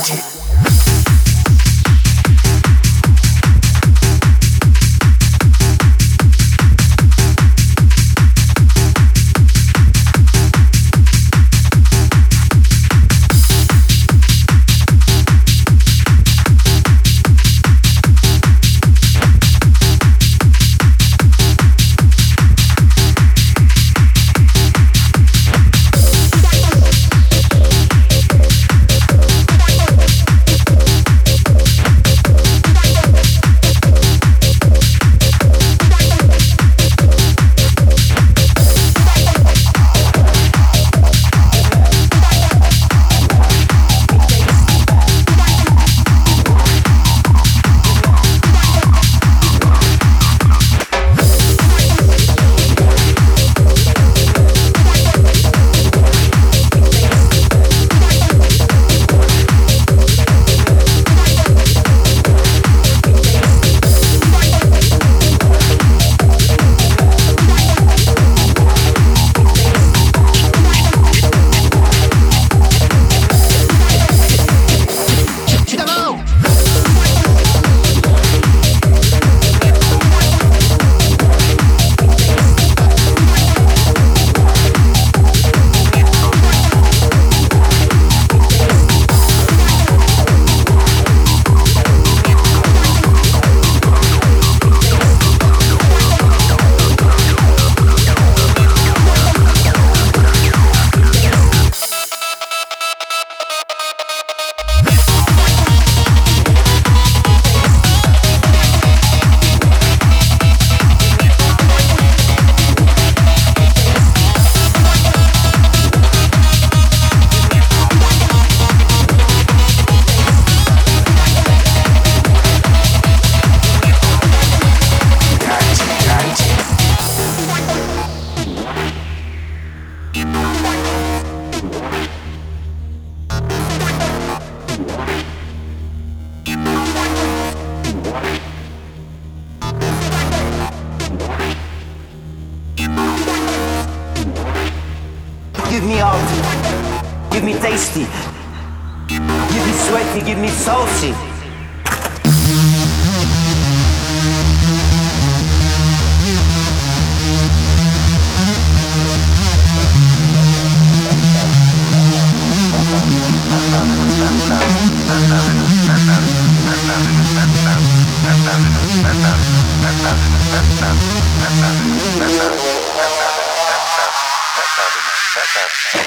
Atlantic. Give me hearty, give me tasty, give me sweaty, give me saucy.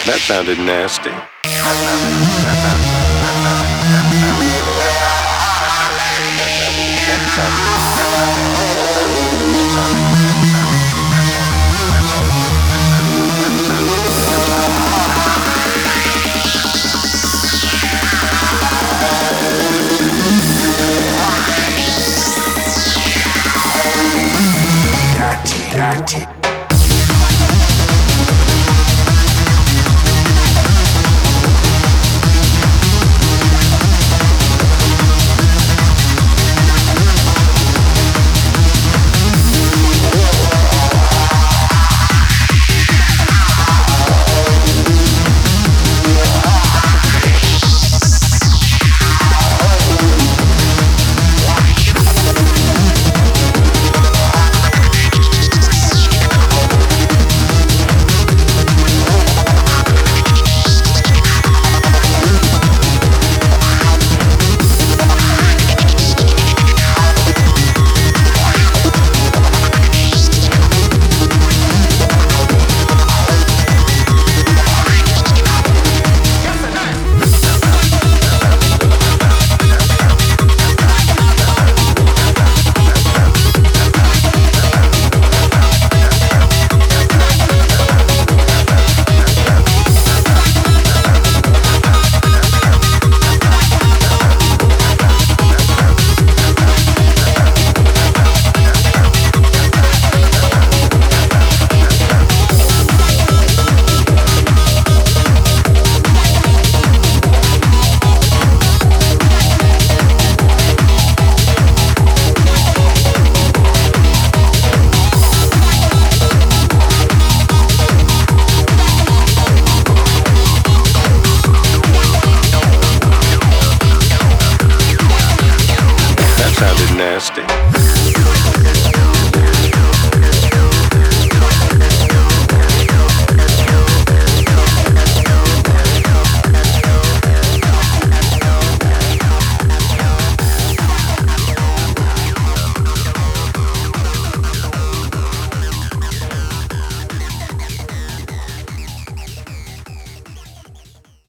That sounded nasty. That sounded nasty. City. Nasty.